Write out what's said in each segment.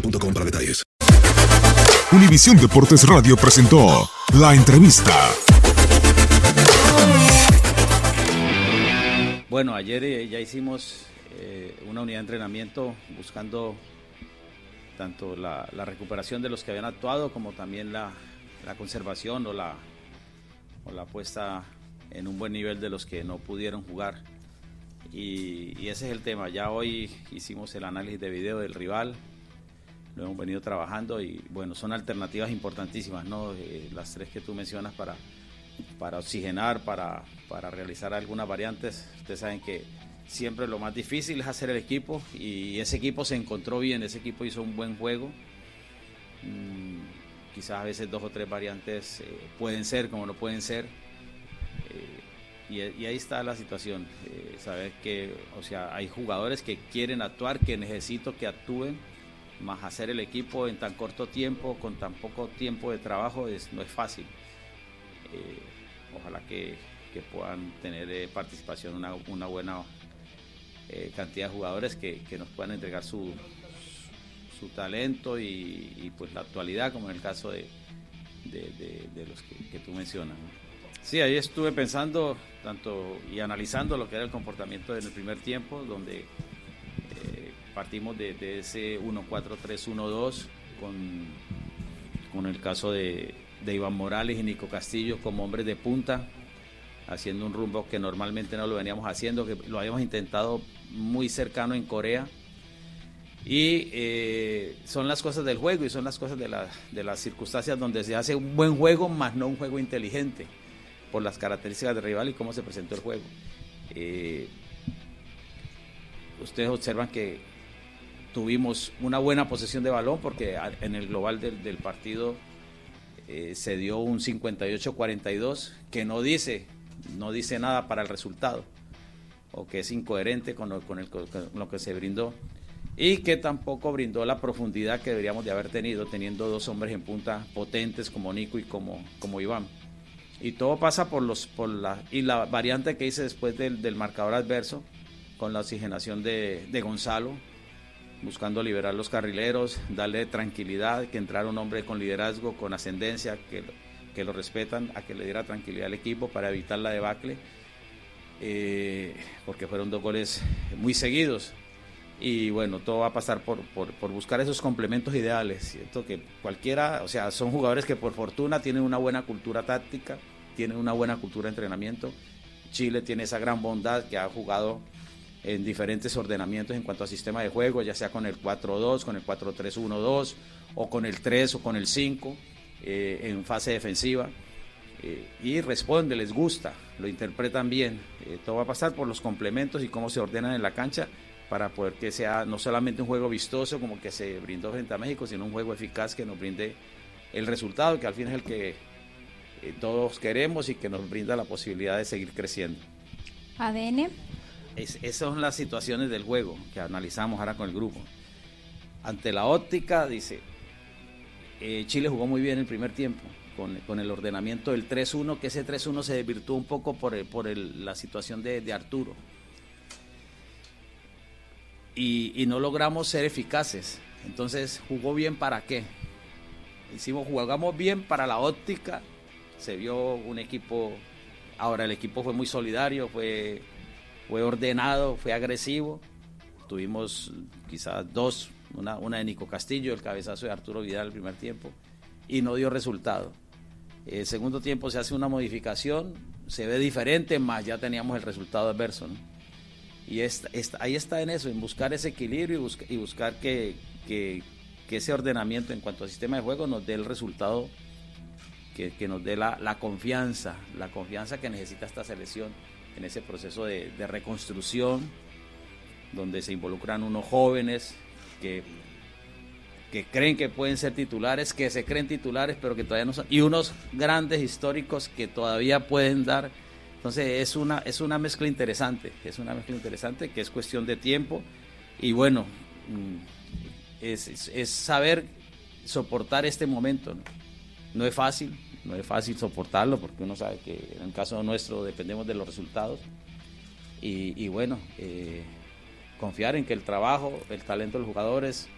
boostmobile.com para. Univisión Deportes Radio presentó la entrevista. Bueno, ayer eh, ya hicimos eh, una unidad de entrenamiento buscando tanto la, recuperación de los que habían actuado como también la, conservación o la, o la puesta en un buen nivel de los que no pudieron jugar. Y ese es el tema. Ya hoy hicimos el análisis de video del rival, lo hemos venido trabajando y bueno, son alternativas importantísimas, ¿no? Eh, las tres que tú mencionas para, para oxigenar, para, para realizar algunas variantes. Ustedes saben que siempre lo más difícil es hacer el equipo y ese equipo se encontró bien, ese equipo hizo un buen juego. Mm, quizás a veces dos o tres variantes eh, pueden ser como no pueden ser. Eh, y, ahí está la situación. Eh, saber que, o sea, hay jugadores que quieren actuar, que necesito que actúen más hacer el equipo en tan corto tiempo, con tan poco tiempo de trabajo, es, no es fácil. Eh, ojalá que, puedan tener eh, participación una, buena eh, cantidad de jugadores que, que, nos puedan entregar su, su talento y, pues la actualidad, como en el caso de, de los que, que, tú mencionas. Sí, ahí estuve pensando tanto y analizando lo que era el comportamiento en el primer tiempo, donde partimos de, ese 1-4-3-1-2 con, con el caso de, de, Iván Morales y Nico Castillo como hombres de punta, haciendo un rumbo que normalmente no lo veníamos haciendo, que lo habíamos intentado muy cercano en Corea. Y eh, son las cosas del juego y son las cosas de, la, de, las circunstancias donde se hace un buen juego, más no un juego inteligente, por las características del rival y cómo se presentó el juego. Eh, ustedes observan que tuvimos una buena posesión de balón porque en el global del, del partido eh, se dio un 58-42 que no dice, no dice nada para el resultado o que es incoherente con lo, con, lo que se brindó y que tampoco brindó la profundidad que deberíamos de haber tenido teniendo dos hombres en punta potentes como Nico y como, como Iván. Y todo pasa por los por la y la variante que hice después del, del marcador adverso con la oxigenación de, de Gonzalo, buscando liberar los carrileros, darle tranquilidad, que entrara un hombre con liderazgo, con ascendencia, que, que lo respetan, a que le diera tranquilidad al equipo para evitar la debacle, eh, porque fueron dos goles muy seguidos. Y bueno, todo va a pasar por, por, por buscar esos complementos ideales, ¿cierto? Que cualquiera, o sea, son jugadores que por fortuna tienen una buena cultura táctica, tienen una buena cultura de entrenamiento. Chile tiene esa gran bondad que ha jugado en diferentes ordenamientos en cuanto a sistema de juego, ya sea con el 4-2, con el 4-3-1-2 o con el 3 o con el 5 eh, en fase defensiva. Eh, y responde, les gusta, lo interpretan bien. Eh, todo va a pasar por los complementos y cómo se ordenan en la cancha para poder que sea no solamente un juego vistoso como que se brindó frente a México, sino un juego eficaz que nos brinde el resultado, que al fin es el que todos queremos y que nos brinda la posibilidad de seguir creciendo. ADN. Esas son las situaciones del juego que analizamos ahora con el grupo. Ante la óptica, dice, Chile jugó muy bien el primer tiempo con, el ordenamiento del 3-1, que ese 3-1 se desvirtuó un poco por, por la situación de, Arturo. Y, no logramos ser eficaces. Entonces, ¿jugó bien para qué? Hicimos, jugamos bien para la óptica. Se vio un equipo, ahora el equipo fue muy solidario, fue, fue ordenado, fue agresivo. Tuvimos quizás dos, una, una de Nico Castillo, el cabezazo de Arturo Vidal el primer tiempo, y no dio resultado. El segundo tiempo se hace una modificación, se ve diferente, más ya teníamos el resultado adverso. Y ahí está en eso, en buscar ese equilibrio y, buscar que, ese ordenamiento en cuanto al sistema de juego nos dé el resultado que, nos dé la, confianza, la confianza que necesita esta selección en ese proceso de, de reconstrucción, donde se involucran unos jóvenes que que creen que pueden ser titulares, que se creen titulares, pero que todavía no son, y unos grandes históricos que todavía pueden dar. Entonces es una, es una mezcla interesante, es una mezcla interesante que es cuestión de tiempo y bueno, mm, es, es, saber soportar este momento. ¿no? es fácil, no es fácil soportarlo porque uno sabe que en el caso nuestro dependemos de los resultados y, bueno, eh, confiar en que el trabajo, el talento de los jugadores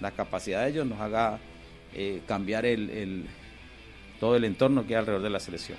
la capacidad de ellos nos haga eh, cambiar el, todo el entorno que hay alrededor de la selección.